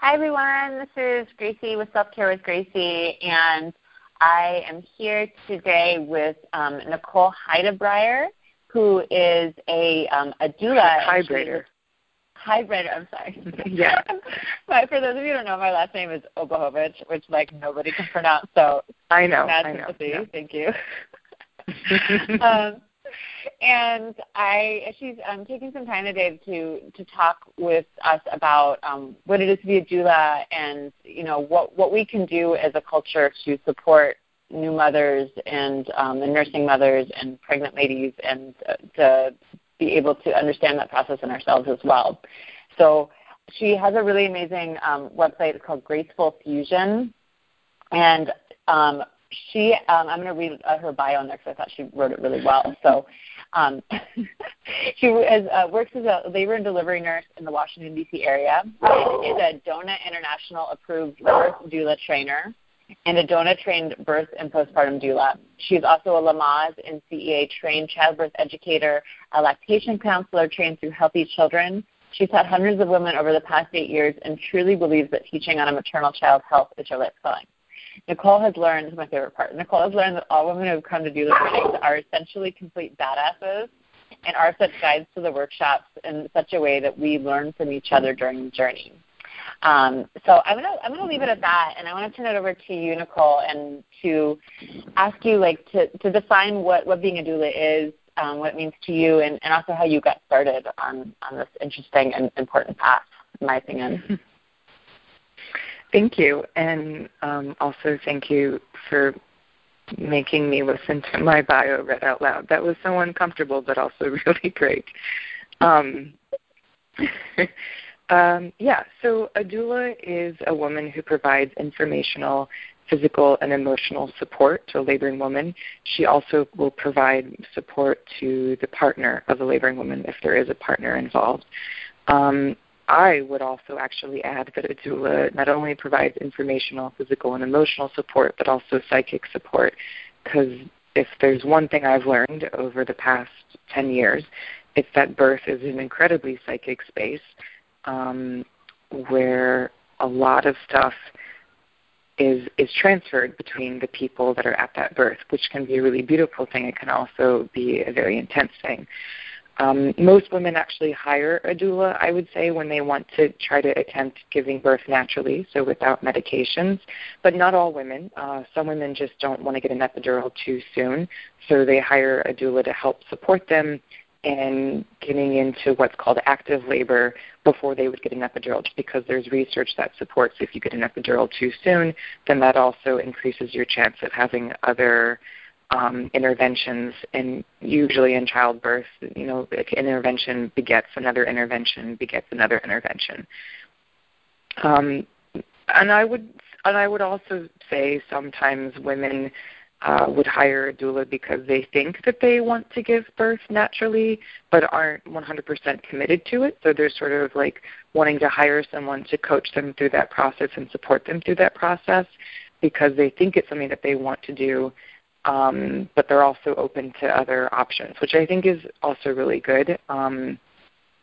Hi, everyone. This is Gracie with Self Care with Gracie, and I am here today with um, Nicole Heidebrier, who is a um, a doula. Hybrider. Hybrid, I'm sorry. yeah. but for those of you who don't know, my last name is Obohovich, which like nobody can pronounce. So I know. I know. Yeah. Thank you. um, and I, she's um, taking some time today to to talk with us about um, what it is to be a doula, and you know what what we can do as a culture to support new mothers and um, and nursing mothers and pregnant ladies, and uh, to be able to understand that process in ourselves as well. So she has a really amazing um, website called Graceful Fusion, and um, she um, I'm going to read uh, her bio next. I thought she wrote it really well. So um, she is, uh, works as a labor and delivery nurse in the Washington D.C. area. And is a DONA International approved birth doula trainer and a DONA trained birth and postpartum doula. She's also a Lamaze and CEA trained childbirth educator, a lactation counselor trained through Healthy Children. She's taught hundreds of women over the past eight years and truly believes that teaching on a maternal child health is her life calling. Nicole has learned, is my favorite part, Nicole has learned that all women who have come to do the trainings are essentially complete badasses and are such guides to the workshops in such a way that we learn from each other during the journey. Um, so I'm gonna I'm gonna leave it at that, and I want to turn it over to you, Nicole, and to ask you like to, to define what, what being a doula is, um, what it means to you, and, and also how you got started on on this interesting and important path, in my opinion. Thank you, and um, also thank you for making me listen to my bio read out loud. That was so uncomfortable, but also really great. Um, um, yeah, so a doula is a woman who provides informational, physical, and emotional support to a laboring woman. She also will provide support to the partner of a laboring woman if there is a partner involved. Um, I would also actually add that a doula not only provides informational, physical, and emotional support, but also psychic support. Because if there's one thing I've learned over the past 10 years, it's that birth is an incredibly psychic space um, where a lot of stuff is is transferred between the people that are at that birth, which can be a really beautiful thing. It can also be a very intense thing. Um, most women actually hire a doula, I would say, when they want to try to attempt giving birth naturally, so without medications. But not all women. Uh, some women just don't want to get an epidural too soon, so they hire a doula to help support them in getting into what's called active labor before they would get an epidural, because there's research that supports if you get an epidural too soon, then that also increases your chance of having other um, interventions, and usually in childbirth, you know, intervention begets another intervention, begets another intervention. Um, and I would, and I would also say sometimes women uh, would hire a doula because they think that they want to give birth naturally, but aren't 100% committed to it. So they're sort of like wanting to hire someone to coach them through that process and support them through that process because they think it's something that they want to do um, but they're also open to other options, which I think is also really good. Um,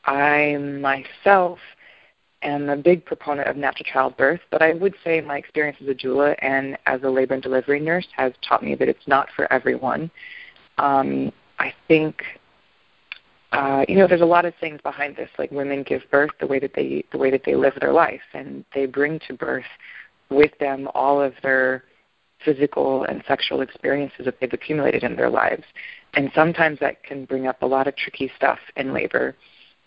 I myself am a big proponent of natural childbirth, but I would say my experience as a doula and as a labor and delivery nurse has taught me that it's not for everyone. Um, I think uh, you know, there's a lot of things behind this. Like women give birth the way that they the way that they live their life, and they bring to birth with them all of their physical and sexual experiences that they've accumulated in their lives. And sometimes that can bring up a lot of tricky stuff in labor.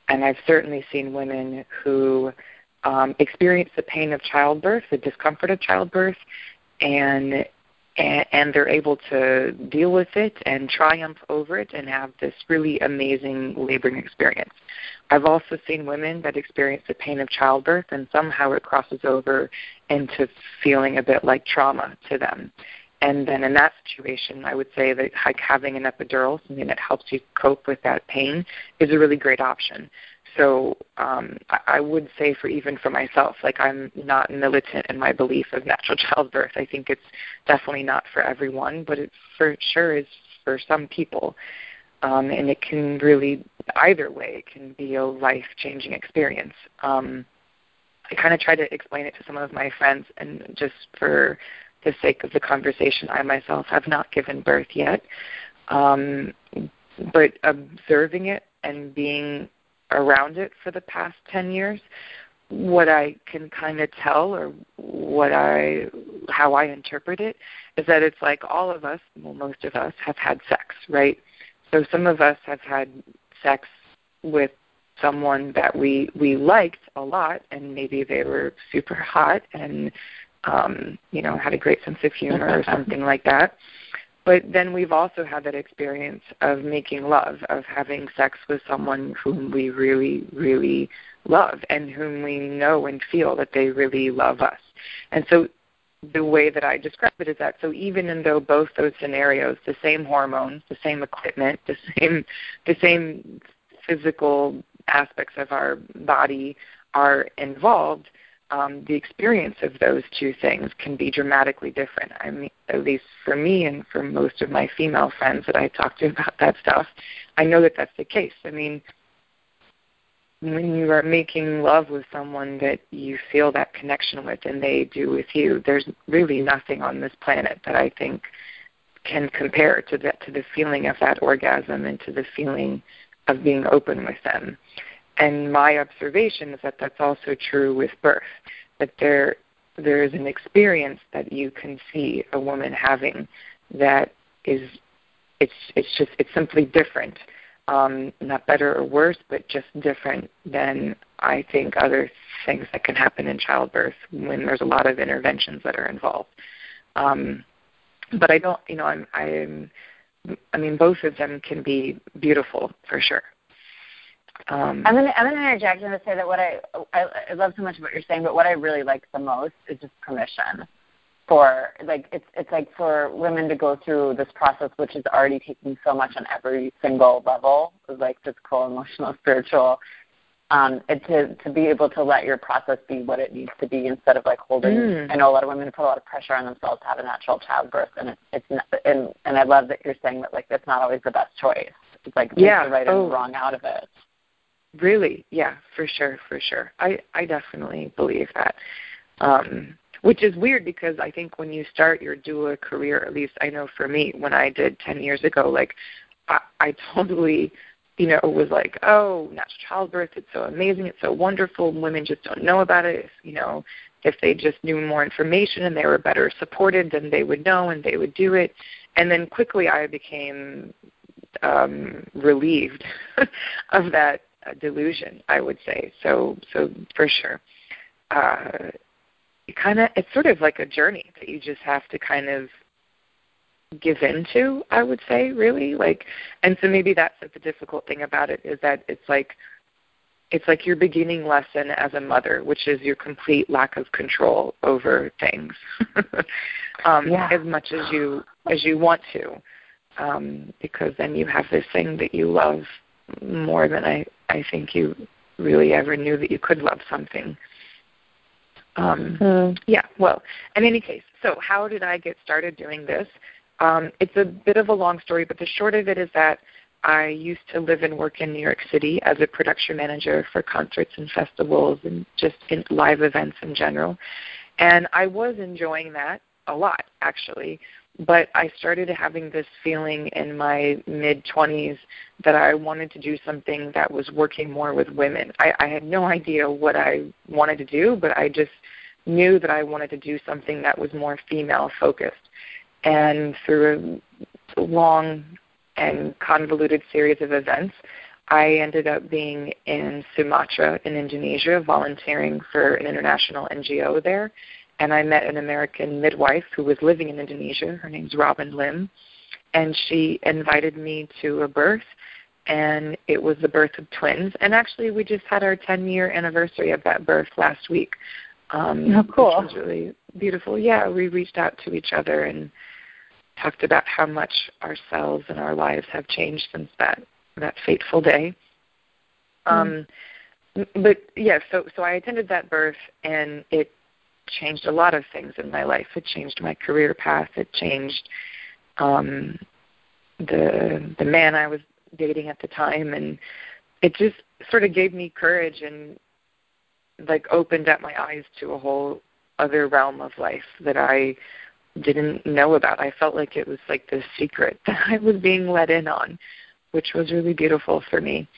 And I've certainly seen women who um, experience the pain of childbirth, the discomfort of childbirth, and and, they're able to deal with it and triumph over it and have this really amazing laboring experience. I've also seen women that experience the pain of childbirth and somehow it crosses over into feeling a bit like trauma to them. And then in that situation, I would say that like having an epidural, something that helps you cope with that pain, is a really great option. So um, I would say for even for myself, like I'm not militant in my belief of natural childbirth. I think it's definitely not for everyone, but it for sure is for some people. Um, and it can really either way it can be a life changing experience. Um, I kind of try to explain it to some of my friends, and just for the sake of the conversation, I myself have not given birth yet. Um, but observing it and being around it for the past 10 years, what I can kind of tell or what I how I interpret it is that it's like all of us, well most of us have had sex, right? So some of us have had sex with someone that we we liked a lot and maybe they were super hot and um you know had a great sense of humor or something like that but then we've also had that experience of making love of having sex with someone whom we really really love and whom we know and feel that they really love us. And so the way that I describe it is that so even in though both those scenarios, the same hormones, the same equipment, the same the same physical aspects of our body are involved, um, the experience of those two things can be dramatically different. I mean, at least for me and for most of my female friends that I talk to about that stuff, I know that that's the case. I mean, when you are making love with someone that you feel that connection with and they do with you, there's really nothing on this planet that I think can compare to that to the feeling of that orgasm and to the feeling of being open with them. And my observation is that that's also true with birth, that there there is an experience that you can see a woman having that is it's it's just it's simply different. Um, not better or worse, but just different than I think other things that can happen in childbirth when there's a lot of interventions that are involved. Um, but I don't, you know, I'm, I'm, I mean, both of them can be beautiful for sure. Um, I'm gonna I'm gonna interject and say that what I, I I love so much what you're saying, but what I really like the most is just permission for like it's it's like for women to go through this process which is already taking so much on every single level, like physical, emotional, spiritual. Um, and to to be able to let your process be what it needs to be instead of like holding. Mm. I know a lot of women put a lot of pressure on themselves to have a natural childbirth, and it, it's not, and and I love that you're saying that like that's not always the best choice. It's like yeah. the right oh. and the wrong out of it. Really, yeah, for sure, for sure. I I definitely believe that. Um, which is weird because I think when you start your doula career, at least I know for me, when I did ten years ago, like I, I totally, you know, was like, oh, natural childbirth, it's so amazing, it's so wonderful. Women just don't know about it. If, you know, if they just knew more information and they were better supported, then they would know and they would do it. And then quickly, I became um, relieved of that delusion, I would say. So, so for sure, uh, it kind of it's sort of like a journey that you just have to kind of give into. I would say, really, like, and so maybe that's the difficult thing about it is that it's like it's like your beginning lesson as a mother, which is your complete lack of control over things, um, yeah. as much as you as you want to, um, because then you have this thing that you love more than I I think you really ever knew that you could love something. Um, mm. Yeah, well, in any case, so how did I get started doing this? Um, it's a bit of a long story, but the short of it is that I used to live and work in New York City as a production manager for concerts and festivals and just in live events in general. And I was enjoying that a lot, actually but I started having this feeling in my mid 20s that I wanted to do something that was working more with women. I, I had no idea what I wanted to do, but I just knew that I wanted to do something that was more female focused. And through a long and convoluted series of events, I ended up being in Sumatra in Indonesia, volunteering for an international NGO there and I met an American midwife who was living in Indonesia. Her name's Robin Lim, and she invited me to a birth, and it was the birth of twins. And actually, we just had our 10 year anniversary of that birth last week. Um, oh, cool! Which was really beautiful. Yeah, we reached out to each other and talked about how much ourselves and our lives have changed since that that fateful day. Mm. Um, but yeah, so so I attended that birth, and it changed a lot of things in my life. It changed my career path. It changed um, the the man I was dating at the time, and it just sort of gave me courage and like opened up my eyes to a whole other realm of life that I didn't know about. I felt like it was like this secret that I was being let in on, which was really beautiful for me.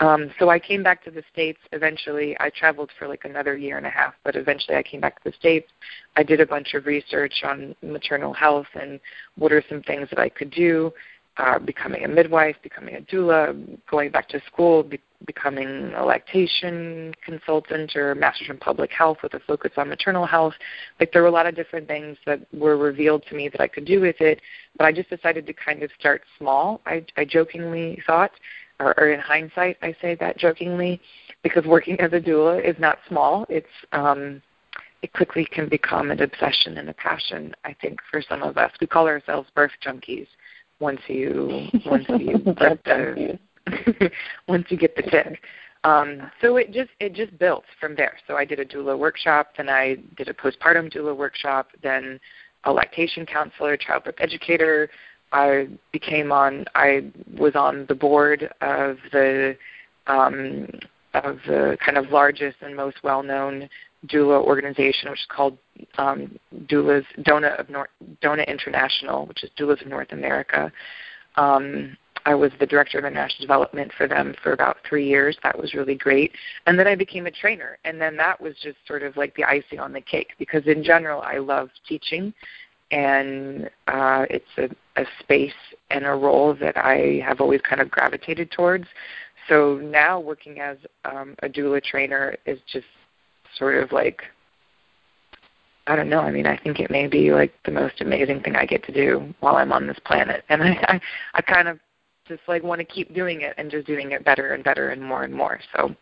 Um, so I came back to the States eventually. I traveled for like another year and a half, but eventually I came back to the States. I did a bunch of research on maternal health and what are some things that I could do uh, becoming a midwife, becoming a doula, going back to school, be- becoming a lactation consultant or master's in public health with a focus on maternal health. Like there were a lot of different things that were revealed to me that I could do with it, but I just decided to kind of start small. I, I jokingly thought, or, or in hindsight, I say that jokingly, because working as a doula is not small. It's um, it quickly can become an obsession and a passion. I think for some of us, we call ourselves birth junkies once you once you get the once you get the tick. Um, so it just it just built from there. So I did a doula workshop, then I did a postpartum doula workshop, then a lactation counselor, childbirth educator. I became on I was on the board of the um, of the kind of largest and most well known doula organization, which is called um, Doulas DONA of North, DONA International, which is Doulas of North America. Um, I was the director of international development for them for about three years. That was really great. And then I became a trainer. And then that was just sort of like the icing on the cake because, in general, I love teaching. And uh, it's a, a space and a role that I have always kind of gravitated towards. So now working as um, a doula trainer is just sort of like I don't know. I mean, I think it may be like the most amazing thing I get to do while I'm on this planet, and I I, I kind of just like want to keep doing it and just doing it better and better and more and more. So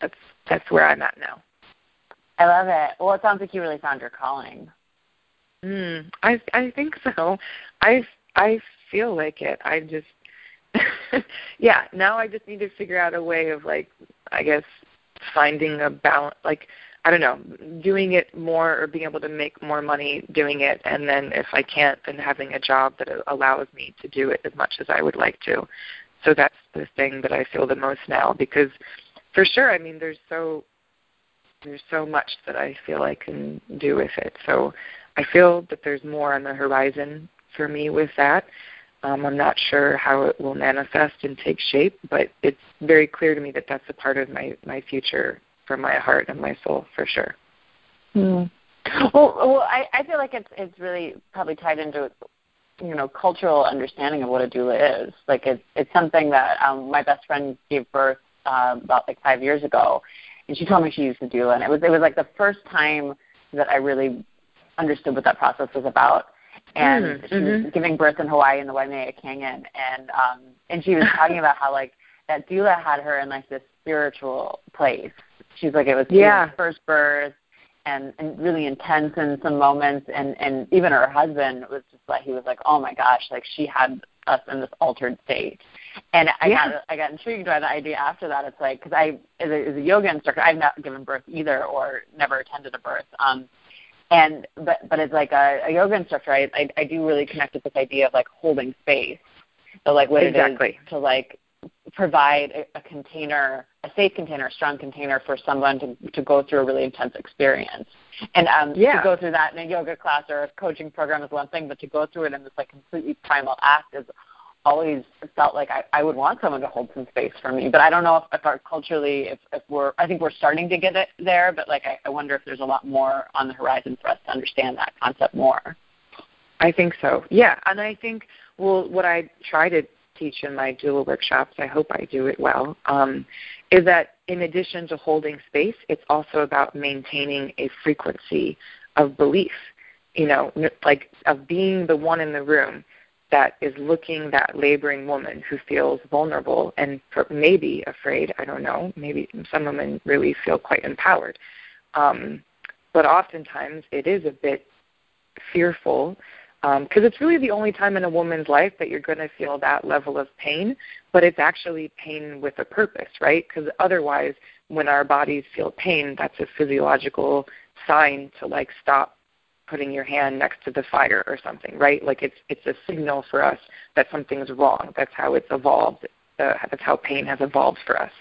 that's that's where I'm at now. I love it. Well, it sounds like you really found your calling. Mm, I I think so. I I feel like it. I just yeah. Now I just need to figure out a way of like I guess finding a balance like I don't know, doing it more or being able to make more money doing it, and then if I can't, then having a job that allows me to do it as much as I would like to. So that's the thing that I feel the most now because, for sure, I mean, there's so there's so much that I feel I can do with it. So I feel that there's more on the horizon for me with that. Um, I'm not sure how it will manifest and take shape, but it's very clear to me that that's a part of my my future for my heart and my soul for sure. Hmm. Well, well, I, I feel like it's it's really probably tied into you know cultural understanding of what a doula is. Like it's it's something that um, my best friend gave birth uh, about like five years ago, and she told me she used a doula, and it was it was like the first time that I really understood what that process was about and mm-hmm. she was mm-hmm. giving birth in Hawaii in the Waimea Canyon, and um, and she was talking about how like that doula had her in like this spiritual place. She's like it was yeah. first birth, and and really intense in some moments, and and even her husband was just like he was like oh my gosh, like she had us in this altered state. And I yeah. got I got intrigued by the idea after that. It's like because I as a, as a yoga instructor, I've not given birth either or never attended a birth. Um, and but but as like a, a yoga instructor, I, I I do really connect with this idea of like holding space. So like what exactly. it is to like provide a, a container, a safe container, a strong container for someone to to go through a really intense experience. And um yeah. to go through that in a yoga class or a coaching program is one thing, but to go through it in this like completely primal act is always felt like I, I would want someone to hold some space for me. But I don't know if, if our culturally, if, if we're, I think we're starting to get it there, but like I, I wonder if there's a lot more on the horizon for us to understand that concept more. I think so. Yeah, and I think well, what I try to teach in my doula workshops, I hope I do it well, um, is that in addition to holding space, it's also about maintaining a frequency of belief. You know, like of being the one in the room that is looking that laboring woman who feels vulnerable and maybe afraid. I don't know. Maybe some women really feel quite empowered. Um, but oftentimes it is a bit fearful because um, it's really the only time in a woman's life that you're going to feel that level of pain, but it's actually pain with a purpose, right? Because otherwise, when our bodies feel pain, that's a physiological sign to like stop putting your hand next to the fire or something, right? Like it's it's a signal for us that something's wrong. That's how it's evolved. Uh, that's how pain has evolved for us.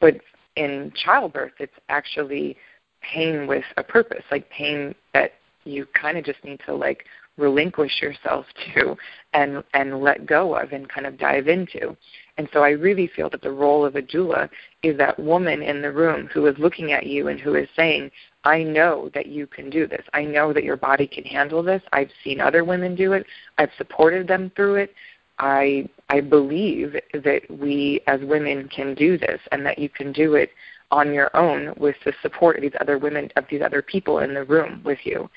But in childbirth, it's actually pain with a purpose, like pain that you kind of just need to like relinquish yourself to and and let go of and kind of dive into. And so I really feel that the role of a doula is that woman in the room who is looking at you and who is saying, I know that you can do this. I know that your body can handle this. I've seen other women do it. I've supported them through it. I I believe that we as women can do this and that you can do it on your own with the support of these other women of these other people in the room with you.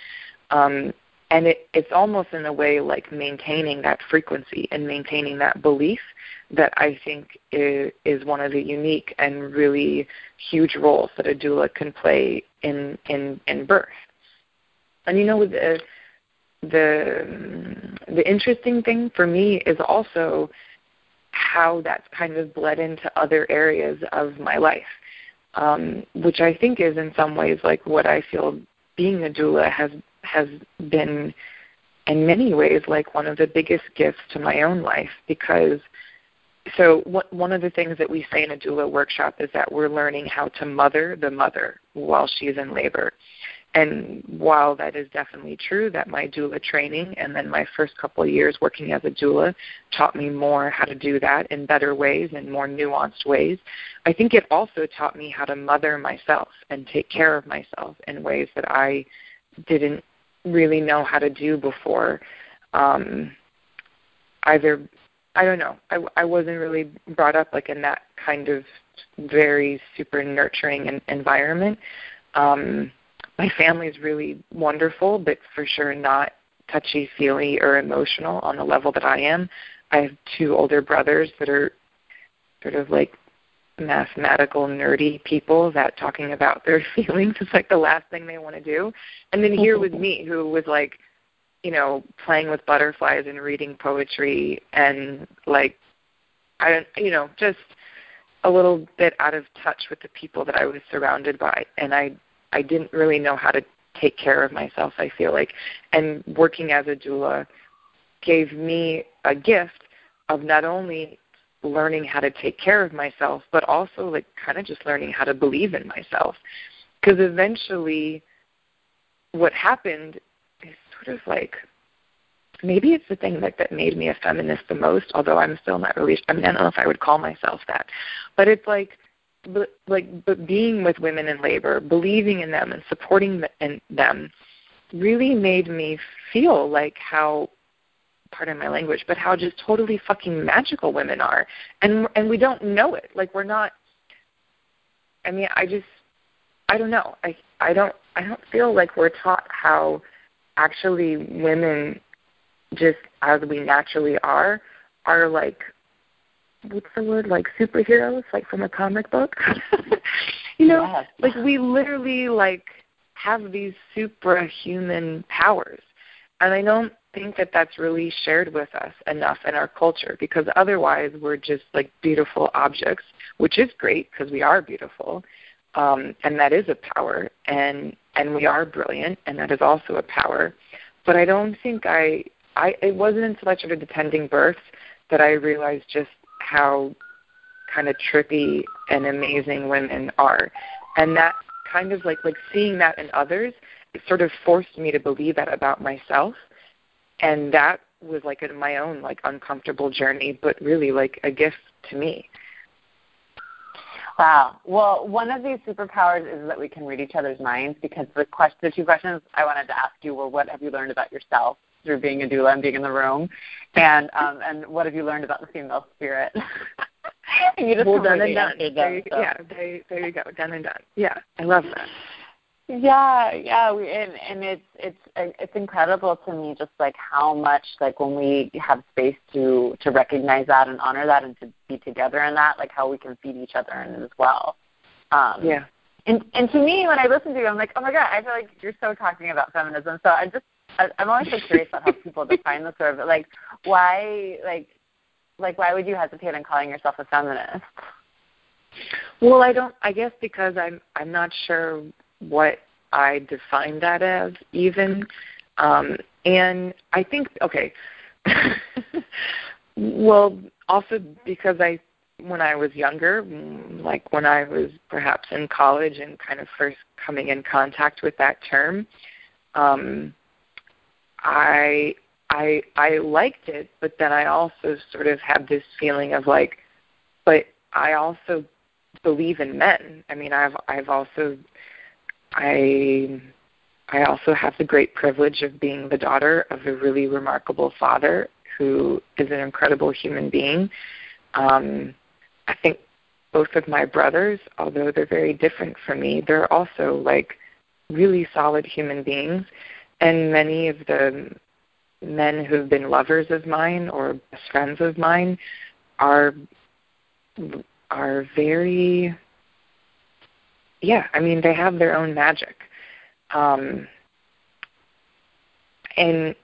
Um, and it, it's almost in a way like maintaining that frequency and maintaining that belief that I think is, is one of the unique and really huge roles that a doula can play in in, in birth. And you know the the the interesting thing for me is also how that's kind of bled into other areas of my life, um, which I think is in some ways like what I feel being a doula has has been in many ways like one of the biggest gifts to my own life because so what, one of the things that we say in a doula workshop is that we're learning how to mother the mother while she's in labor. And while that is definitely true, that my doula training and then my first couple of years working as a doula taught me more how to do that in better ways and more nuanced ways, I think it also taught me how to mother myself and take care of myself in ways that I didn't really know how to do before. Um, either I don't know. I I wasn't really brought up like in that kind of very super nurturing environment. Um, my family is really wonderful, but for sure not touchy feely or emotional on the level that I am. I have two older brothers that are sort of like mathematical nerdy people that talking about their feelings is like the last thing they want to do. And then here with me who was like, you know, playing with butterflies and reading poetry and like I don't you know, just a little bit out of touch with the people that I was surrounded by and I I didn't really know how to take care of myself, I feel like. And working as a doula gave me a gift of not only learning how to take care of myself, but also like kind of just learning how to believe in myself. Because eventually, what happened is sort of like maybe it's the thing that that made me a feminist the most. Although I'm still not really. I mean, I don't know if I would call myself that, but it's like. But like but being with women in labor, believing in them and supporting them really made me feel like how pardon my language, but how just totally fucking magical women are, and and we don't know it. Like we're not. I mean, I just, I don't know. I I don't I don't feel like we're taught how actually women, just as we naturally are, are like what's the word like superheroes like from a comic book you know yes. like we literally like have these superhuman powers and i don't think that that's really shared with us enough in our culture because otherwise we're just like beautiful objects, which is great because we are beautiful, um, and that is a power, and and we are brilliant, and that is also a power. But I don't think I I it wasn't until I started attending births that I realized just how kind of trippy and amazing women are, and that kind of like like seeing that in others, it sort of forced me to believe that about myself and that was like in my own like uncomfortable journey, but really like a gift to me. Wow. Well, one of these superpowers is that we can read each other's minds because the question, the two questions I wanted to ask you were, what have you learned about yourself through being a doula and being in the room, and um, and what have you learned about the female spirit? you just well, done and done. You, so. Yeah, there, there you go. Done and done. Yeah, I love that. Yeah, yeah, we, and and it's it's it's incredible to me just like how much like when we have space to to recognize that and honor that and to be together in that, like how we can feed each other in it as well. Um, yeah. And and to me, when I listen to you, I'm like, oh my god, I feel like you're so talking about feminism. So I just I, I'm always so curious about how people define this sort of like why like like why would you hesitate on calling yourself a feminist? Well, I don't. I guess because I'm I'm not sure what I define that as even. Um, and I think okay. well, also because I when I was younger, mm, like when I was perhaps in college and kind of first coming in contact with that term, um, I I I liked it, but then I also sort of had this feeling of like, but I also believe in men. I mean, I've I've also I I also have the great privilege of being the daughter of a really remarkable father who is an incredible human being. Um, I think both of my brothers, although they're very different from me, they're also like really solid human beings. And many of the men who've been lovers of mine or best friends of mine are are very yeah, I mean they have their own magic. Um and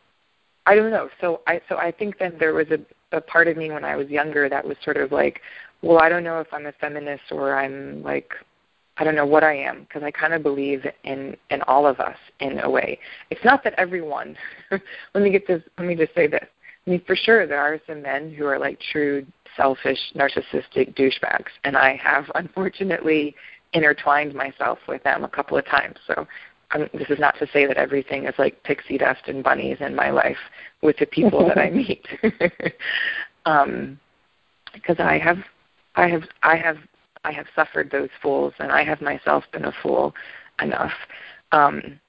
I don't know. So I so I think that there was a, a part of me when I was younger that was sort of like, well, I don't know if I'm a feminist or I'm like I don't know what I am because I kind of believe in in all of us in a way. It's not that everyone. let me get this. Let me just say this. I mean, for sure, there are some men who are like true selfish, narcissistic douchebags, and I have unfortunately intertwined myself with them a couple of times. So um, this is not to say that everything is like pixie dust and bunnies in my life with the people that I meet, um, because I have, I have, I have, I have suffered those fools, and I have myself been a fool enough. Um,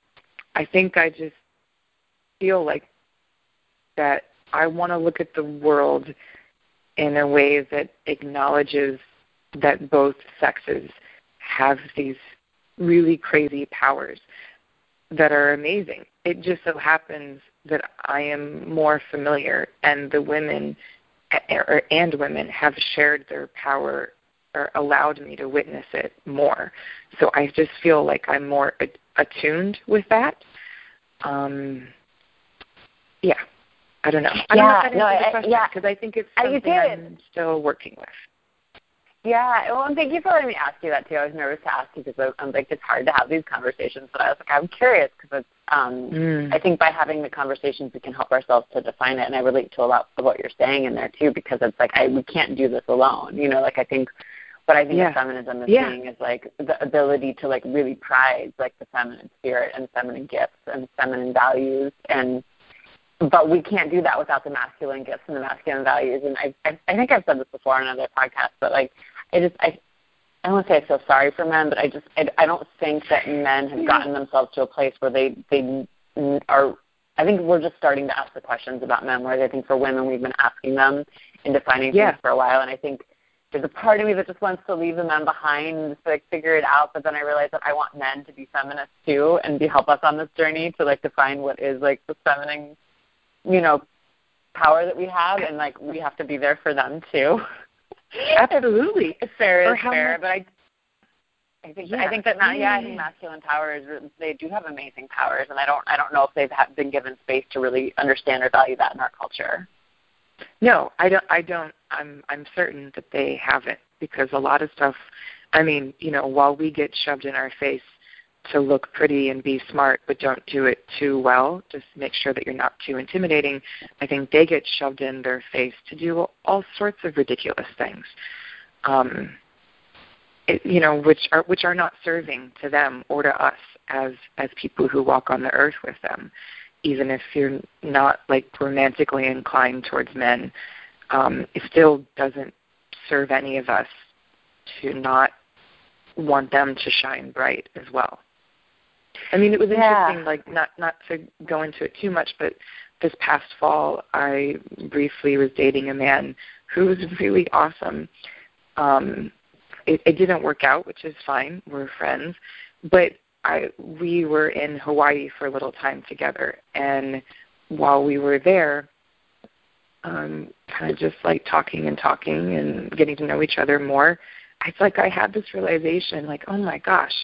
I think I just feel like that I want to look at the world in a way that acknowledges that both sexes have these really crazy powers that are amazing. It just so happens that I am more familiar, and the women and women have shared their power or allowed me to witness it more. So I just feel like I'm more attuned with that. Um, yeah, I don't know. I yeah, don't know if that no, the question because I, I think it's something I'm still working with. Yeah, well, and thank you for letting me ask you that too. I was nervous to ask you because I'm like it's hard to have these conversations, but I was like I'm curious because it's. Um, mm. I think by having the conversations, we can help ourselves to define it, and I relate to a lot of what you're saying in there too because it's like I we can't do this alone. You know, like I think what I think yeah. feminism is yeah. being is like the ability to like really prize like the feminine spirit and feminine gifts and feminine values and but we can't do that without the masculine gifts and the masculine values. And I, I, I think I've said this before on another podcast, but like I just I I don't want to say I feel sorry for men, but I just I, I don't think that men have mm-hmm. gotten themselves to a place where they they are. I think we're just starting to ask the questions about men. Whereas I think for women, we've been asking them and defining yeah. things for a while. And I think there's a part of me that just wants to leave the men behind and just like figure it out. But then I realize that I want men to be feminists too and be help us on this journey to like define what is like the feminine, you know, power that we have, and like we have to be there for them too. Absolutely. It's fair is fair, much, but I I think yeah. I think that not, yeah, I think masculine powers they do have amazing powers, and I don't I don't know if they've been given space to really understand or value that in our culture. No, I don't. I don't. I'm I'm certain that they haven't because a lot of stuff. I mean, you know, while we get shoved in our face to look pretty and be smart, but don't do it too well. Just make sure that you're not too intimidating. I think they get shoved in their face to do all sorts of ridiculous things, um, it, you know, which are which are not serving to them or to us as as people who walk on the earth with them. Even if you're not like romantically inclined towards men, um, it still doesn't serve any of us to not want them to shine bright as well. I mean, it was interesting. Yeah. Like, not not to go into it too much, but this past fall, I briefly was dating a man who was really awesome. Um, it, it didn't work out, which is fine. We're friends, but I we were in Hawaii for a little time together, and while we were there, um, kind of just like talking and talking and getting to know each other more, I it's like I had this realization, like, oh my gosh,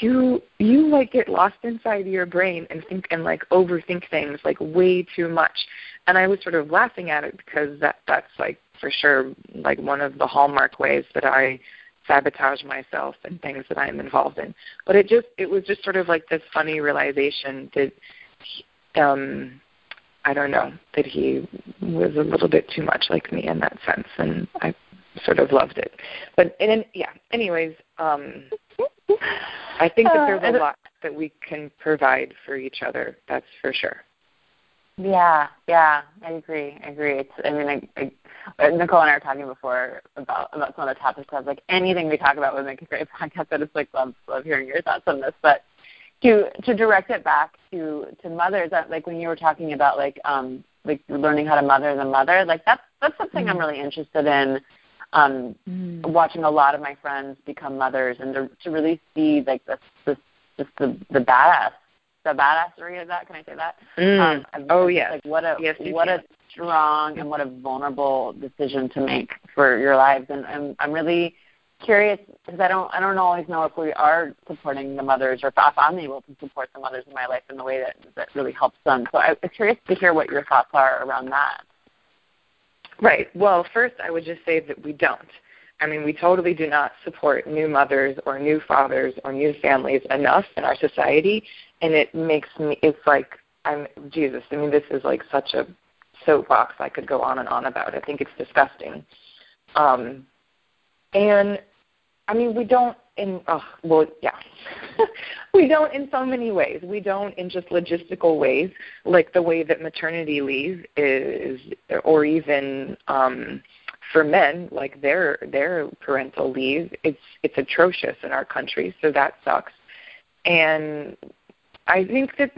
you you like get lost inside your brain and think and like overthink things like way too much and i was sort of laughing at it because that that's like for sure like one of the hallmark ways that i sabotage myself and things that i'm involved in but it just it was just sort of like this funny realization that um i don't know that he was a little bit too much like me in that sense and i sort of loved it. But and yeah, anyways, um, I think that there's a uh, lot that we can provide for each other. That's for sure. Yeah, yeah, I agree. I agree. It's, I mean, I, I, Nicole and I were talking before about about some of the topics. I was like, anything we talk about would make a great podcast. I just like love love hearing your thoughts on this. But to to direct it back to to mothers, that like when you were talking about like um like learning how to mother the mother, like that's that's something mm-hmm. I'm really interested in. Um, mm-hmm. watching a lot of my friends become mothers and to to really see like this this just the the badass the badassery of that. Can I say that? Mm. Um, oh yeah. Like what a yes, what a strong and what a vulnerable decision to make for your lives. And I'm I'm really curious because I don't I don't always know if we are supporting the mothers or if I'm able to support the mothers in my life in the way that that really helps them. So I'm curious to hear what your thoughts are around that. Right. Well, first I would just say that we don't. I mean, we totally do not support new mothers or new fathers or new families enough in our society, and it makes me. It's like I'm Jesus. I mean, this is like such a soapbox I could go on and on about. I think it's disgusting. Um, and I mean, we don't in oh, well, yeah, we don't in so many ways. We don't in just logistical ways, like the way that maternity leave is, or even um, for men, like their their parental leave, it's it's atrocious in our country, so that sucks. And I think that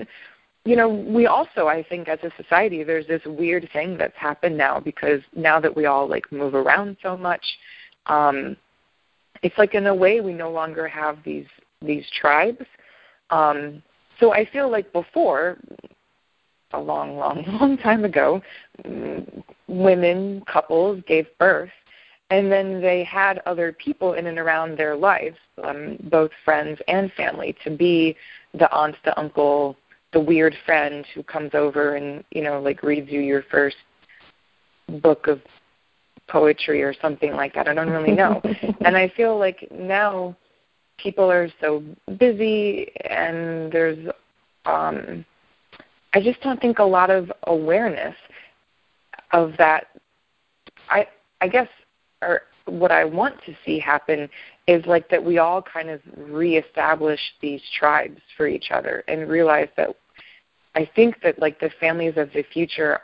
you know, we also I think as a society there's this weird thing that's happened now because now that we all like move around so much, um it's like in a way we no longer have these these tribes. Um so I feel like before a long, long, long time ago, women, couples gave birth, and then they had other people in and around their lives, um, both friends and family, to be the aunt, the uncle, the weird friend who comes over and you know like reads you your first book of poetry or something like that. I don't really know. and I feel like now people are so busy and there's um I just don't think a lot of awareness of that. I I guess or what I want to see happen is like that we all kind of reestablish these tribes for each other and realize that I think that like the families of the future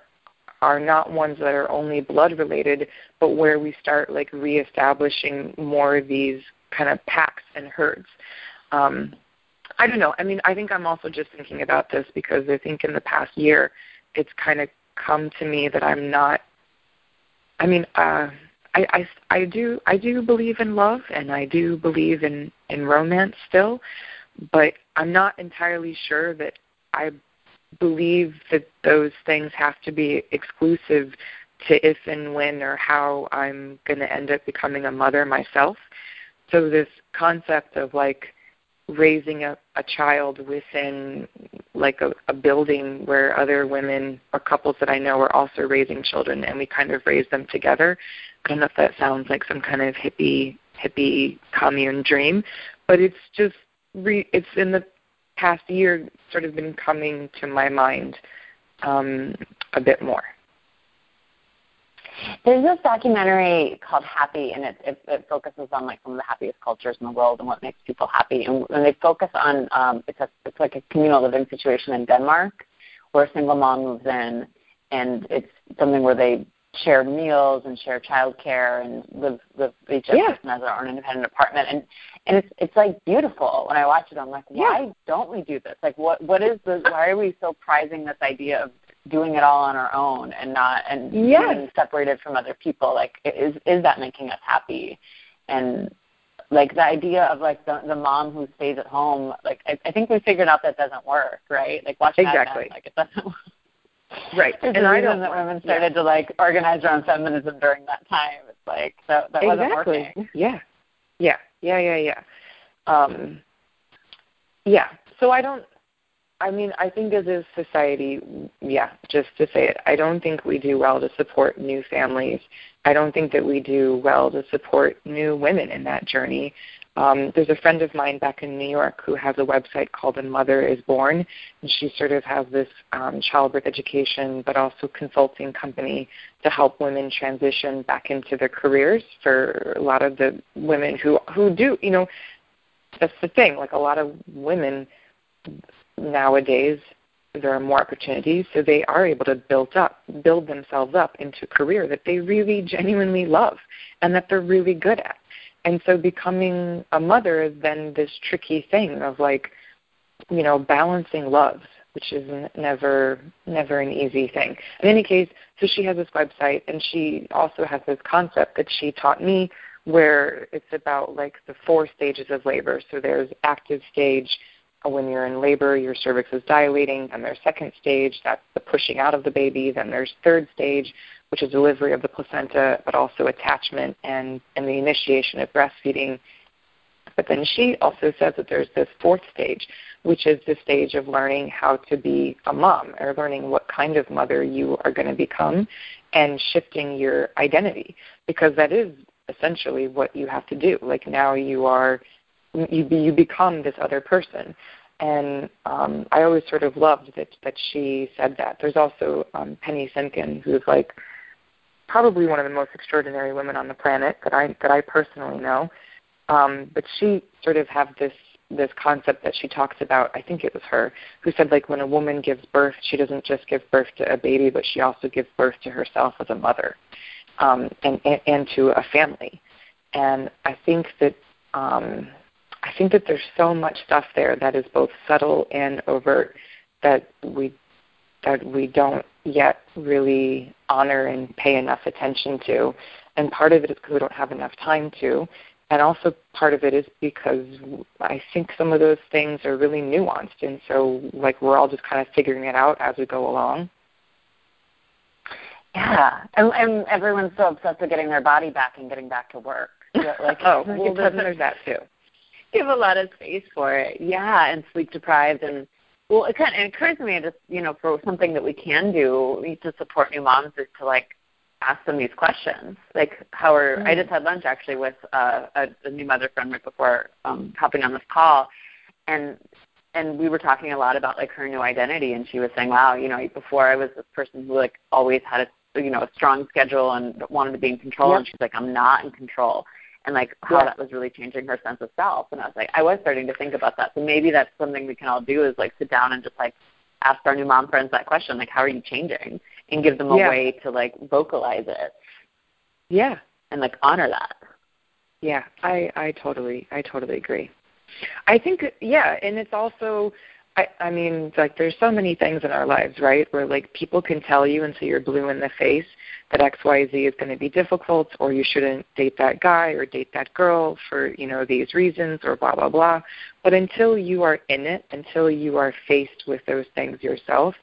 are not ones that are only blood related, but where we start like reestablishing more of these kind of packs and herds. Um, I don't know. I mean, I think I'm also just thinking about this because I think in the past year, it's kind of come to me that I'm not. I mean, uh, I, I I do I do believe in love and I do believe in in romance still, but I'm not entirely sure that I believe that those things have to be exclusive to if and when or how I'm going to end up becoming a mother myself. So this concept of like raising a, a child within like a, a building where other women or couples that I know are also raising children and we kind of raise them together. I don't know if that sounds like some kind of hippie hippie commune dream, but it's just re, it's in the past year sort of been coming to my mind um, a bit more. There's this documentary called Happy, and it, it, it focuses on like some of the happiest cultures in the world and what makes people happy. And, and they focus on um, it's a it's like a communal living situation in Denmark, where a single mom moves in, and it's something where they share meals and share childcare and live live each other yeah. as their own independent apartment. And and it's it's like beautiful. When I watch it, I'm like, why yeah. don't we do this? Like, what what is the? Why are we so prizing this idea of doing it all on our own and not and yes. being separated from other people like is is that making us happy? And like the idea of like the the mom who stays at home like i, I think we figured out that doesn't work right? Like watching exactly. like it doesn't work. right. There's and i reason that women started yeah. to like organize around feminism during that time it's like that that exactly. wasn't working. Yeah. Yeah. Yeah yeah yeah. Um yeah. So i don't I mean, I think as a society, yeah, just to say it, I don't think we do well to support new families. I don't think that we do well to support new women in that journey. Um, there's a friend of mine back in New York who has a website called A Mother is Born, and she sort of has this um, childbirth education but also consulting company to help women transition back into their careers for a lot of the women who who do, you know, that's the thing. Like a lot of women nowadays there are more opportunities, so they are able to build up, build themselves up into a career that they really genuinely love and that they're really good at. And so becoming a mother is then this tricky thing of like, you know, balancing loves, which is never never an easy thing. In any case, so she has this website and she also has this concept that she taught me where it's about like the four stages of labor. So there's active stage, when you're in labor, your cervix is dilating. and there's second stage, that's the pushing out of the baby. Then there's third stage, which is delivery of the placenta, but also attachment and, and the initiation of breastfeeding. But then she also says that there's this fourth stage, which is the stage of learning how to be a mom or learning what kind of mother you are going to become and shifting your identity because that is essentially what you have to do. Like now you are you you become this other person and um, I always sort of loved that that she said that. There's also um, Penny Simkin, who's like probably one of the most extraordinary women on the planet that I that I personally know. Um, but she sort of have this this concept that she talks about. I think it was her who said like when a woman gives birth, she doesn't just give birth to a baby, but she also gives birth to herself as a mother um, and, and and to a family. And I think that um, I think that there's so much stuff there that is both subtle and overt that we that we don't yet really honor and pay enough attention to. And part of it is because we don't have enough time to. And also part of it is because I think some of those things are really nuanced. And so, like, we're all just kind of figuring it out as we go along. Yeah. And, and everyone's so obsessed with getting their body back and getting back to work. Like, oh, well, there's that too. Give a lot of space for it. Yeah. And sleep deprived and well, it kind of it occurs to me just you know for something that we can do to support new moms is to like ask them these questions. Like how are mm-hmm. I just had lunch actually with uh, a, a new mother friend right before um, hopping on this call, and and we were talking a lot about like her new identity, and she was saying, wow, you know, before I was this person who like always had a you know a strong schedule and wanted to be in control, yep. and she's like, I'm not in control and like how yeah. that was really changing her sense of self. And I was like, I was starting to think about that. So maybe that's something we can all do is like sit down and just like ask our new mom friends that question, like how are you changing, and give them a yeah. way to like vocalize it. Yeah. And like honor that. Yeah, I I totally I totally agree. I think yeah, and it's also I, I mean, like there's so many things in our lives, right? Where like people can tell you and until you're blue in the face that X, Y, Z is going to be difficult, or you shouldn't date that guy or date that girl for you know these reasons, or blah blah blah. But until you are in it, until you are faced with those things yourself,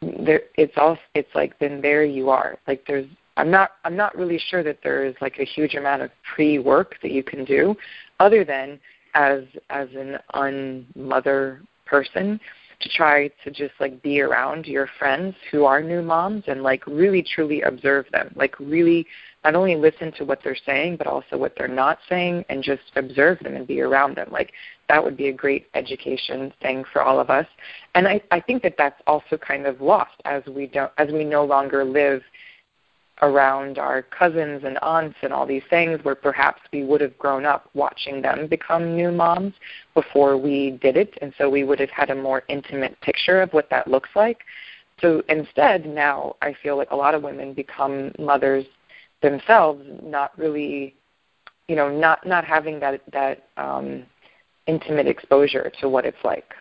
there it's all it's like then there you are. Like there's I'm not I'm not really sure that there is like a huge amount of pre work that you can do, other than as as an unmother person to try to just like be around your friends who are new moms and like really truly observe them. Like really not only listen to what they're saying but also what they're not saying and just observe them and be around them. Like that would be a great education thing for all of us. And i i think that that's also kind of lost as we don't as we no longer live around our cousins and aunts and all these things where perhaps we would have grown up watching them become new moms before we did it. And so we would have had a more intimate picture of what that looks like. So instead now i feel like a lot of women become mothers themselves not really you know not not having that that um intimate exposure to what it's like.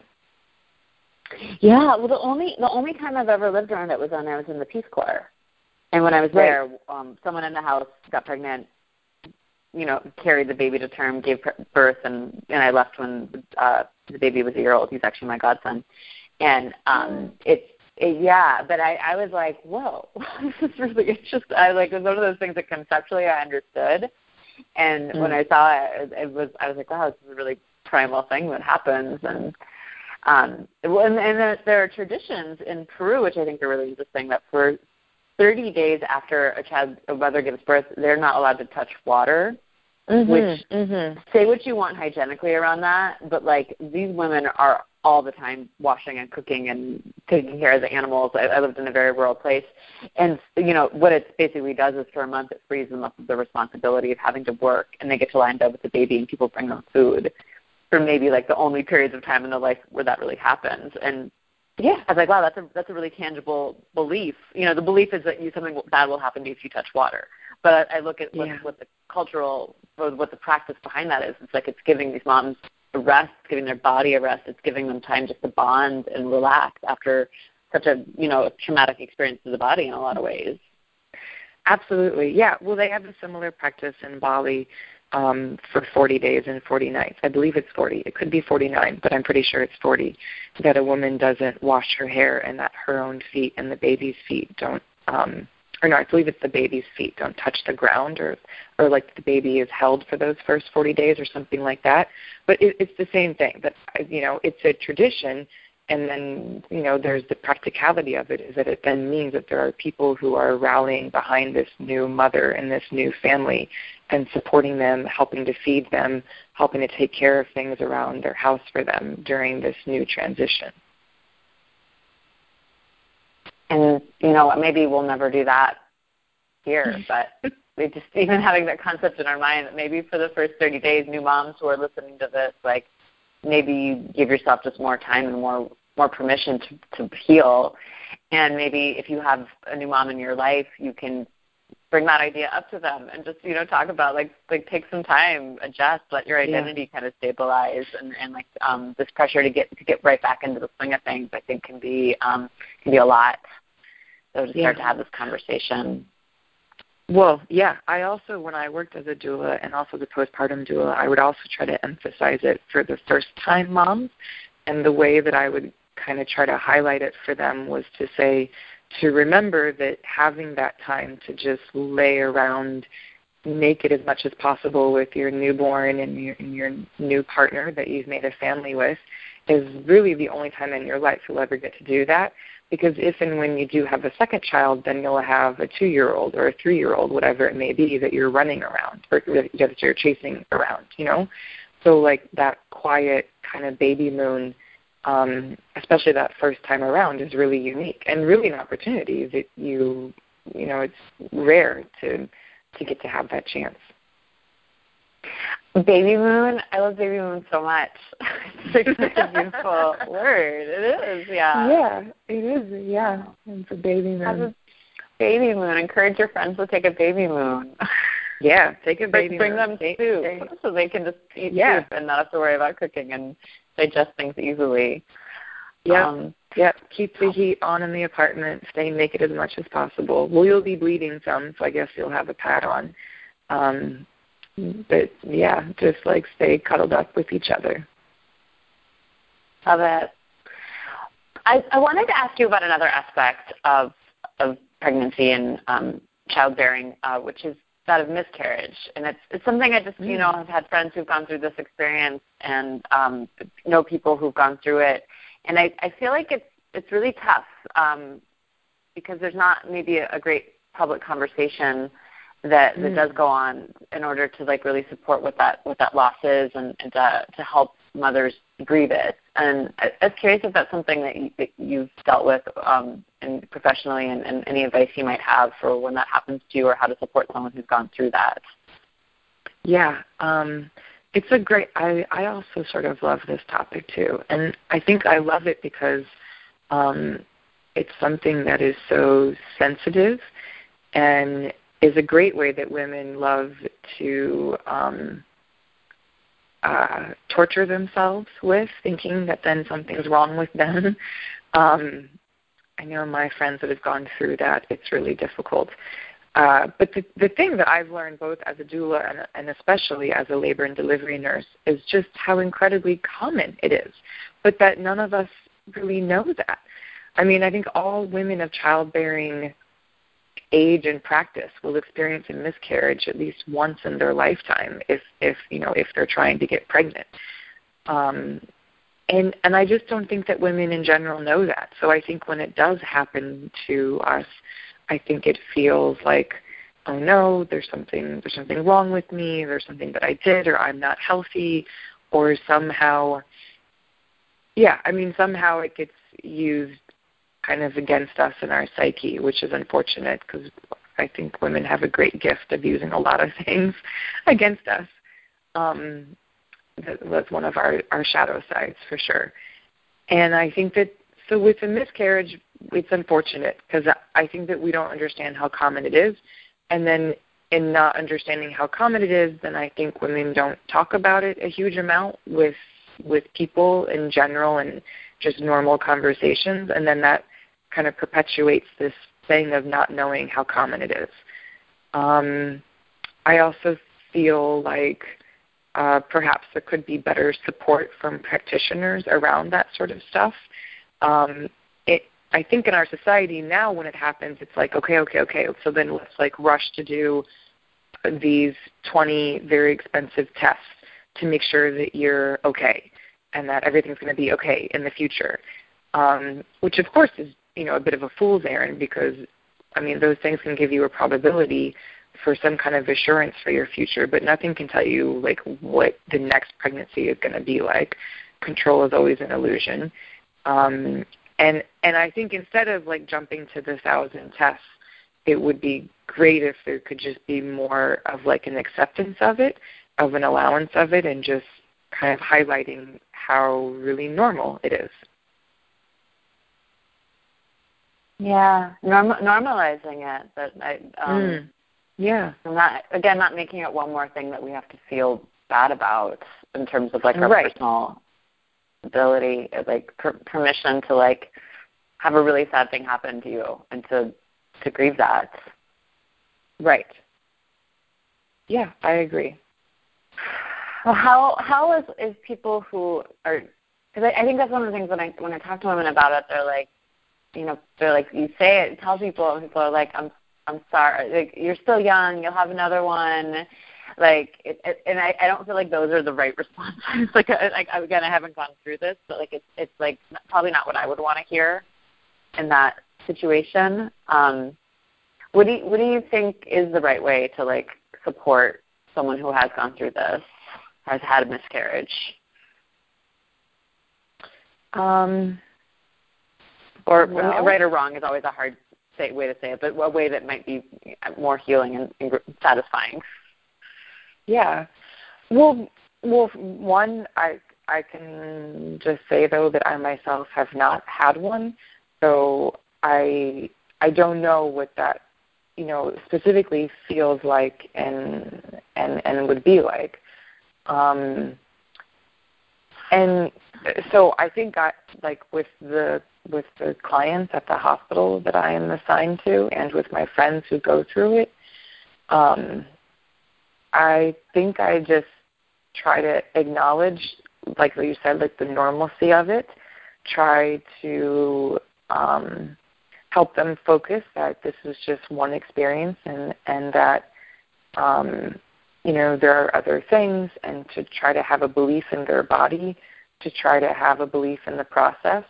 Yeah well the only the only time i've ever lived around it was when i was in the peace corps and when I was there, right. um, someone in the house got pregnant, you know, carried the baby to term, gave birth, and and I left when uh, the baby was a year old. He's actually my godson, and um, it's it, yeah. But I I was like, whoa, this is really. It's just I like it was one of those things that conceptually I understood, and mm. when I saw it, it was I was like, wow, this is a really primal thing that happens, and Um, and, and there are traditions in Peru, which I think are really interesting, that for 30 days after a child, a mother gives birth, they're not allowed to touch water. Mm-hmm, which mm-hmm. say what you want hygienically around that, but like these women are all the time washing and cooking and taking care of the animals. I, I lived in a very rural place, and you know what it basically does is for a month it frees them up of the responsibility of having to work, and they get to lie in bed with the baby, and people bring them food for maybe like the only periods of time in their life where that really happens. And yeah, I was like, wow, that's a that's a really tangible belief. You know, the belief is that you something bad will happen to you if you touch water. But I, I look at what, Yeah. what the cultural, or what the practice behind that is. It's like it's giving these moms a rest, it's giving their body a rest. It's giving them time just to bond and relax after such a you know a traumatic experience to the body in a lot of ways. Absolutely, yeah. Well, they have a similar practice in Bali um, for 40 days and 40 nights. I believe it's 40. It could be 49, but I'm pretty sure it's 40. That a woman doesn't wash her hair and that her own feet and the baby's feet don't, um, or no, I believe it's the baby's feet don't touch the ground, or or like the baby is held for those first 40 days or something like that. But it, it's the same thing. That you know, it's a tradition and then you know there's the practicality of it is that it then means that there are people who are rallying behind this new mother and this new family and supporting them helping to feed them helping to take care of things around their house for them during this new transition. And you know maybe we'll never do that here, but we just even having that concept in our mind that maybe for the first 30 days, new moms who are listening to this, like maybe you give yourself just more time and more more permission to to heal. And maybe if you have a new mom in your life, you can bring that idea up to them and just you know talk about like like take some time, adjust, let your Yeah. identity kind of stabilize, and and like um this pressure to get to get right back into the swing of things, I think can be um can be a lot. So to start Yeah. to have this conversation. Well, yeah. I also, when I worked as a doula and also the postpartum doula, I would also try to emphasize it for the first time moms. And the way that I would kind of try to highlight it for them was to say, to remember that having that time to just lay around naked as much as possible with your newborn and your, and your new partner that you've made a family with is really the only time in your life you'll ever get to do that because if and when you do have a second child, then you'll have a two-year-old or a three-year-old, whatever it may be, that you're running around or that you're chasing around. You know, so like that quiet kind of baby moon, um, especially that first time around, is really unique and really an opportunity that you, you know, it's rare to to get to have that chance. Baby moon, I love baby moon so much. it's such a beautiful word. It is, yeah. Yeah, it is. Yeah, it's a baby Have moon. a baby moon. Encourage your friends to take a baby moon. Yeah, take a Bring, baby bring moon. them They- soup they- so they can just eat Yeah. soup and not have to worry about cooking and digest things easily. Yeah. Um, Yep, keep the heat on in the apartment. Stay naked as much as possible. Well, you'll be bleeding some, so I guess you'll have a pad on. Um, but yeah, just like stay cuddled up with each other. Love it. I, I wanted to ask you about another aspect of of pregnancy and um, childbearing, uh, which is that of miscarriage, and it's it's something I just you know Mm. have had friends who've gone through this experience and um, know people who've gone through it, and I I feel like it's it's really tough um, because there's not maybe a, a great public conversation that that Mm. does go on in order to like really support what that what that loss is and, and to to help mothers grieve it. And I, I was curious if that's something that, you, that you've dealt with um, and professionally, and, and any advice you might have for when that happens to you, or how to support someone who's gone through that. Yeah, um, it's a great. I I also sort of love this topic too, and I think I love it because um, it's something that is so sensitive and is a great way that women love to um, uh, torture themselves with, thinking that then something's wrong with them. Um, I know my friends that have gone through that. It's really difficult. Uh, but the, the thing that I've learned both as a doula and, and especially as a labor and delivery nurse is just how incredibly common it is, but that none of us really know that. I mean, I think all women of childbearing age and practice will experience a miscarriage at least once in their lifetime if if you know if they're trying to get pregnant um and and I just don't think that women in general know that. So I think when it does happen to us, I think it feels like oh no, there's something there's something wrong with me, there's something that I did or I'm not healthy or somehow yeah, I mean somehow it gets used kind of against us in our psyche, which is unfortunate because I think women have a great gift of using a lot of things against us. Um, that was one of our, our shadow sides for sure. And I think that so with a miscarriage, it's unfortunate because I think that we don't understand how common it is, and then in not understanding how common it is, then I think women don't talk about it a huge amount with with people in general and just normal conversations, and then that kind of perpetuates this thing of not knowing how common it is. Um, I also feel like uh, perhaps there could be better support from practitioners around that sort of stuff. Um, it, I think in our society now, when it happens, it's like, okay, okay, okay, so then let's like rush to do these 20 very expensive tests to make sure that you're okay and that everything's going to be okay in the future. Um, which of course is you know a bit of a fool's errand because I mean those things can give you a probability for some kind of assurance for your future, but nothing can tell you like what the next pregnancy is going to be like. Control is always an illusion. Um, and and I think instead of like jumping to the thousand tests, it would be great if there could just be more of like an acceptance of it, of an allowance of it, and just kind of highlighting how really normal it is. Yeah, norm- normalizing it. But I, um, mm. yeah, I'm not again not making it one more thing that we have to feel bad about in terms of like our right. personal ability, like per- permission to like have a really sad thing happen to you and to to grieve that. Right. Yeah, I agree. Well, how how is is people who are because I, I think that's one of the things when I when I talk to women about it, they're like, you know, they're like, you say it, tell people, and people are like, I'm I'm sorry, like you're still young, you'll have another one. Like, it, it, and I, I don't feel like those are the right responses. like, I, like again, I haven't gone through this, but like, it's it's like probably not what I would want to hear in that situation. Um, what do you, what do you think is the right way to like support someone who has gone through this, has had a miscarriage? Um, or well, right or wrong is always a hard say, way to say it, but a way that might be more healing and, and satisfying. Yeah. Well, well, one, I I can just say though that I myself have not had one, so I I don't know what that you know specifically feels like and and and would be like. Um, and so I think I like with the with the clients at the hospital that I am assigned to, and with my friends who go through it. Um, I think I just try to acknowledge, like you said, like the normalcy of it. Try to um, help them focus that this is just one experience, and and that um, you know there are other things, and to try to have a belief in their body, to try to have a belief in the process,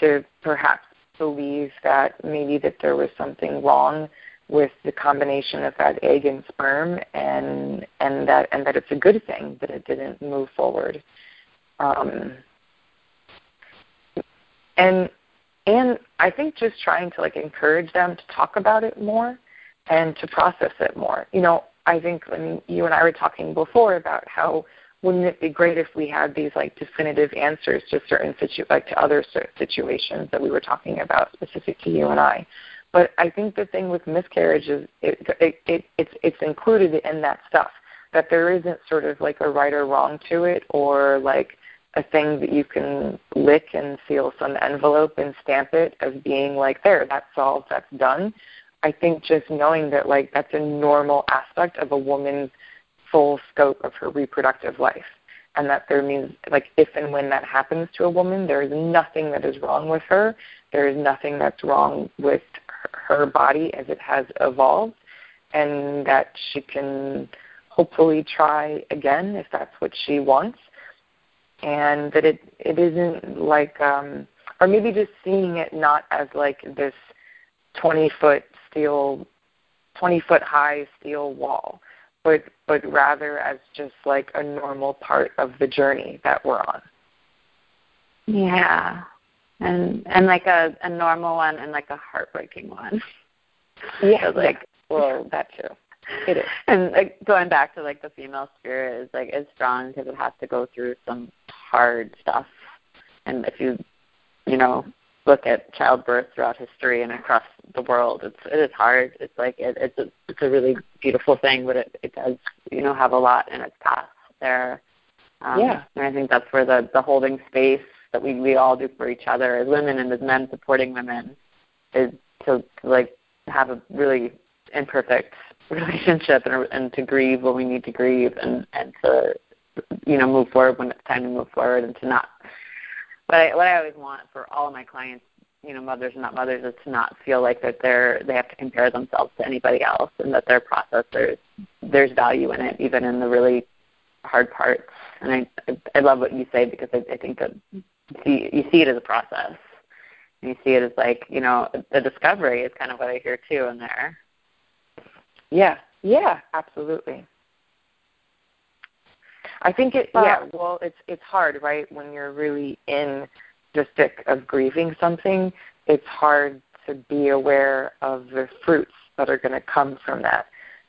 to perhaps believe that maybe that there was something wrong with the combination of that egg and sperm and and that and that it's a good thing that it didn't move forward um, and and I think just trying to like encourage them to talk about it more and to process it more. You know, I think mean you and I were talking before about how wouldn't it be great if we had these like definitive answers to certain situ like to other situations that we were talking about specific to you and I. But I think the thing with miscarriage is it, it, it, it's it's included in that stuff that there isn't sort of like a right or wrong to it or like a thing that you can lick and seal some envelope and stamp it as being like there that's solved that's done. I think just knowing that like that's a normal aspect of a woman's full scope of her reproductive life. And that there means like if and when that happens to a woman there is nothing that is wrong with her. There is nothing that's wrong with her body as it has evolved. And that she can hopefully try again if that's what she wants. And that it it isn't like um or maybe just seeing it not as like this 20 foot steel 20 foot high steel wall but but rather as just like a normal part of the journey that we're on. Yeah. And and like a a normal one and like a heartbreaking one. Yeah. So like well that too. It is. And like going back to like the female spirit is like is strong because it has to go through some hard stuff. And if you you know look at childbirth throughout history and across the world. It's it is hard. It's like it, it's a it's a really beautiful thing but it it does you know have a lot in its path there. Um, yeah. and i think that's where the the holding space that we we all do for each other as women and as men supporting women is to, to like have a really imperfect relationship and, and to grieve when we need to grieve and and to you know move forward when it's time to move forward and to not but I, what I always want for all of my clients, you know, mothers and not mothers, is to not feel like that they're they have to compare themselves to anybody else, and that their process there's there's value in it, even in the really hard parts. And I I love what you say because I, I think that you see you see it as a process, and you see it as like you know the discovery is kind of what I hear too in there. Yeah, yeah, absolutely. I think it yeah, well it's it's hard, right? When you're really in the thick of grieving something, it's hard to be aware of the fruits that are going to come from that.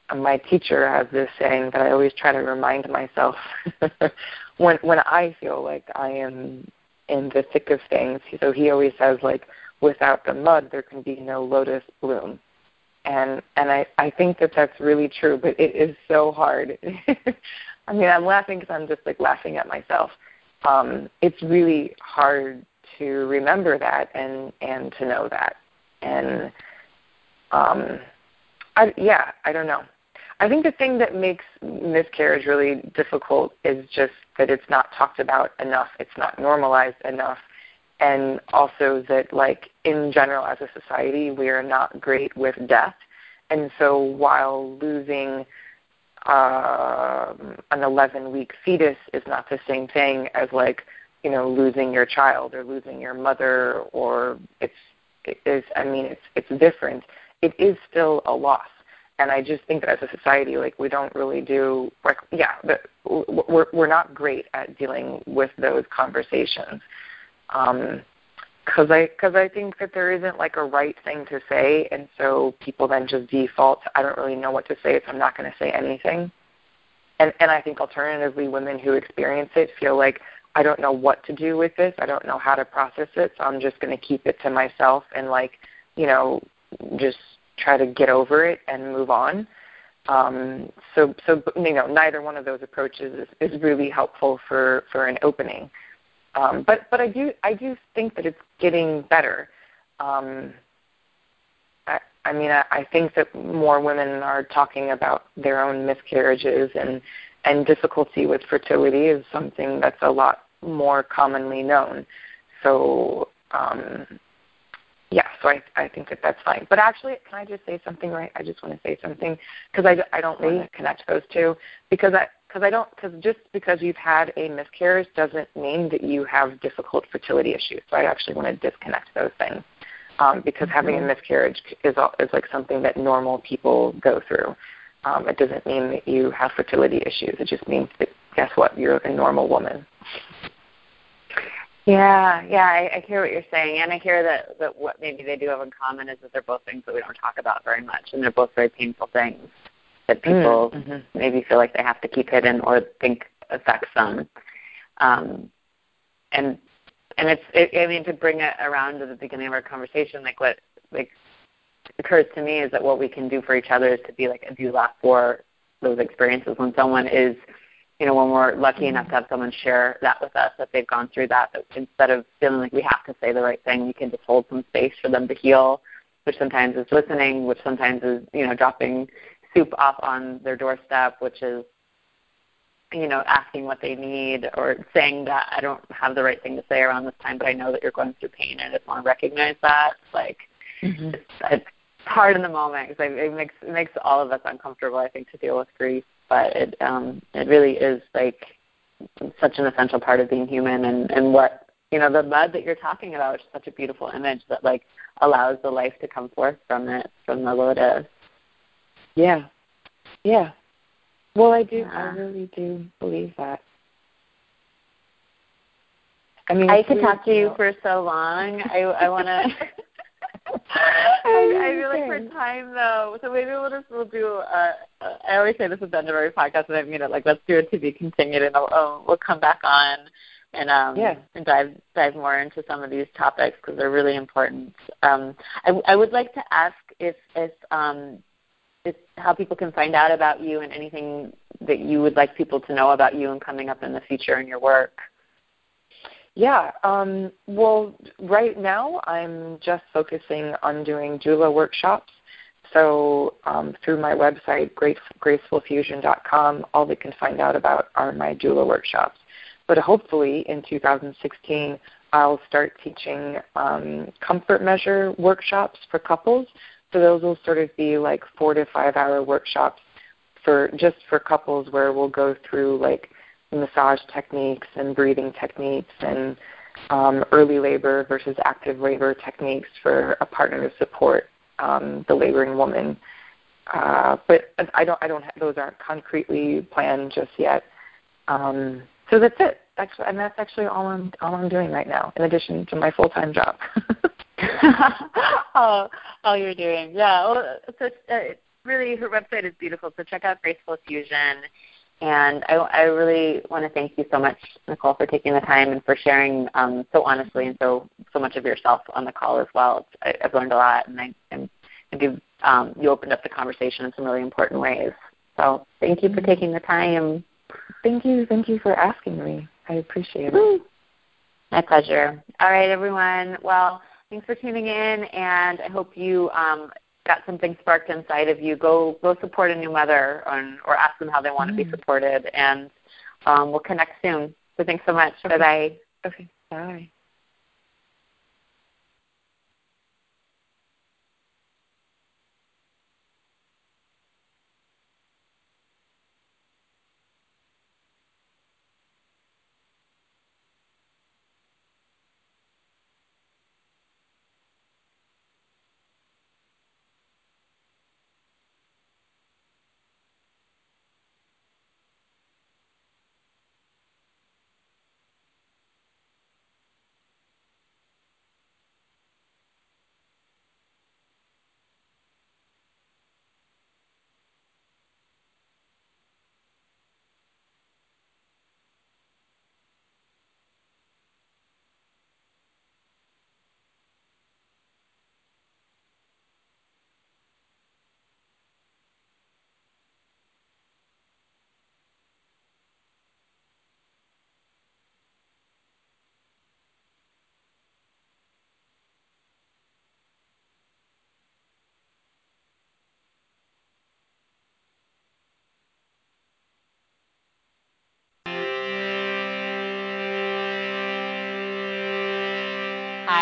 And my teacher has this saying that I always try to remind myself when when I feel like I am in the thick of things. So he always says like without the mud there can be no lotus bloom. And and I I think that that's really true, but it is so hard. I mean, I'm laughing because I'm just like laughing at myself. Um, it's really hard to remember that and and to know that. And um, I, yeah, I don't know. I think the thing that makes miscarriage really difficult is just that it's not talked about enough. It's not normalized enough. And also that, like, in general, as a society, we are not great with death. And so while losing uh, an 11 week fetus is not the same thing as like you know losing your child or losing your mother or it's it is I mean it's it's different. It is still a loss, and I just think that as a society like we don't really do like yeah but we're we're not great at dealing with those conversations. Um, because I because I think that there isn't like a right thing to say, and so people then just default. I don't really know what to say, so I'm not going to say anything. And and I think alternatively, women who experience it feel like I don't know what to do with this. I don't know how to process it, so I'm just going to keep it to myself and like you know just try to get over it and move on. Um, so so you know neither one of those approaches is, is really helpful for for an opening. Um, but but I do I do think that it's getting better. Um, I, I mean I, I think that more women are talking about their own miscarriages and and difficulty with fertility is something that's a lot more commonly known. So um, yeah, so I I think that that's fine. But actually, can I just say something? Right, I just want to say something because I I don't want to connect those two because I because I don't because just because you've had a miscarriage doesn't mean that you have difficult fertility issues. So I actually want to disconnect those things um, because mm-hmm. having a mm-hmm. miscarriage is is like something that normal people go through. Um, it doesn't mean that you have fertility issues. It just means that guess what, you're a normal woman. Yeah, yeah, I, I hear what you're saying, and I hear that that what maybe they do have in common is that they're both things that we don't talk about very much, and they're both very painful things that people mm, mm-hmm. maybe feel like they have to keep hidden or think affects them. Um, and and it's it, I mean to bring it around to the beginning of our conversation, like what like occurs to me is that what we can do for each other is to be like a doula for those experiences when someone is you know, when we're lucky mm-hmm. enough to have someone share that with us, that they've gone through that, that instead of feeling like we have to say the right thing, we can just hold some space for them to heal, which sometimes is listening, which sometimes is, you know, dropping soup off on their doorstep, which is you know, asking what they need or saying that I don't have the right thing to say around this time, but I know that you're going through pain and I just want to recognize that. Like, mm-hmm. it's, it's hard in the moment because it makes it makes all of us uncomfortable. I think to deal with grief, but it um it really is like such an essential part of being human and and what you know the mud that you're talking about which is such a beautiful image that like allows the life to come forth from it from the lotus yeah yeah well i do yeah. i really do believe that i mean i could talk to you for so long i i want to I, feel like for time though, so maybe we'll just we'll do. Uh, uh, I always say this at the end of every podcast, and I mean it. Like, let's do it to be continued, and I'll, uh, we'll come back on and um yeah. and dive dive more into some of these topics because they're really important. Um, I, I would like to ask if if um if how people can find out about you and anything that you would like people to know about you and coming up in the future in your work. Yeah. Um, well, right now I'm just focusing on doing doula workshops. So um, through my website, grace, gracefulfusion.com, all they can find out about are my doula workshops. But hopefully in 2016, I'll start teaching um, comfort measure workshops for couples. So those will sort of be like four to five hour workshops for just for couples where we'll go through like massage techniques and breathing techniques and um, early labor versus active labor techniques for a partner to support um, the laboring woman. Uh, but I don't, I don't, have, those aren't concretely planned just yet. Um, so that's it. Actually, and that's actually all I'm, all I'm doing right now, in addition to my full time job. oh, all you're doing, yeah. Well, so uh, really, her website is beautiful. So check out Graceful Fusion and I, I really want to thank you so much, Nicole, for taking the time and for sharing um, so honestly and so so much of yourself on the call as well. I, I've learned a lot, and I and you um, you opened up the conversation in some really important ways. So thank you for mm-hmm. taking the time. Thank you, thank you for asking me. I appreciate it. My pleasure. All right, everyone. Well, thanks for tuning in, and I hope you um, got something sparked inside of you, go go support a new mother on, or ask them how they want mm. to be supported, and um, we'll connect soon. So thanks so much. Okay. Bye bye. Okay. Bye.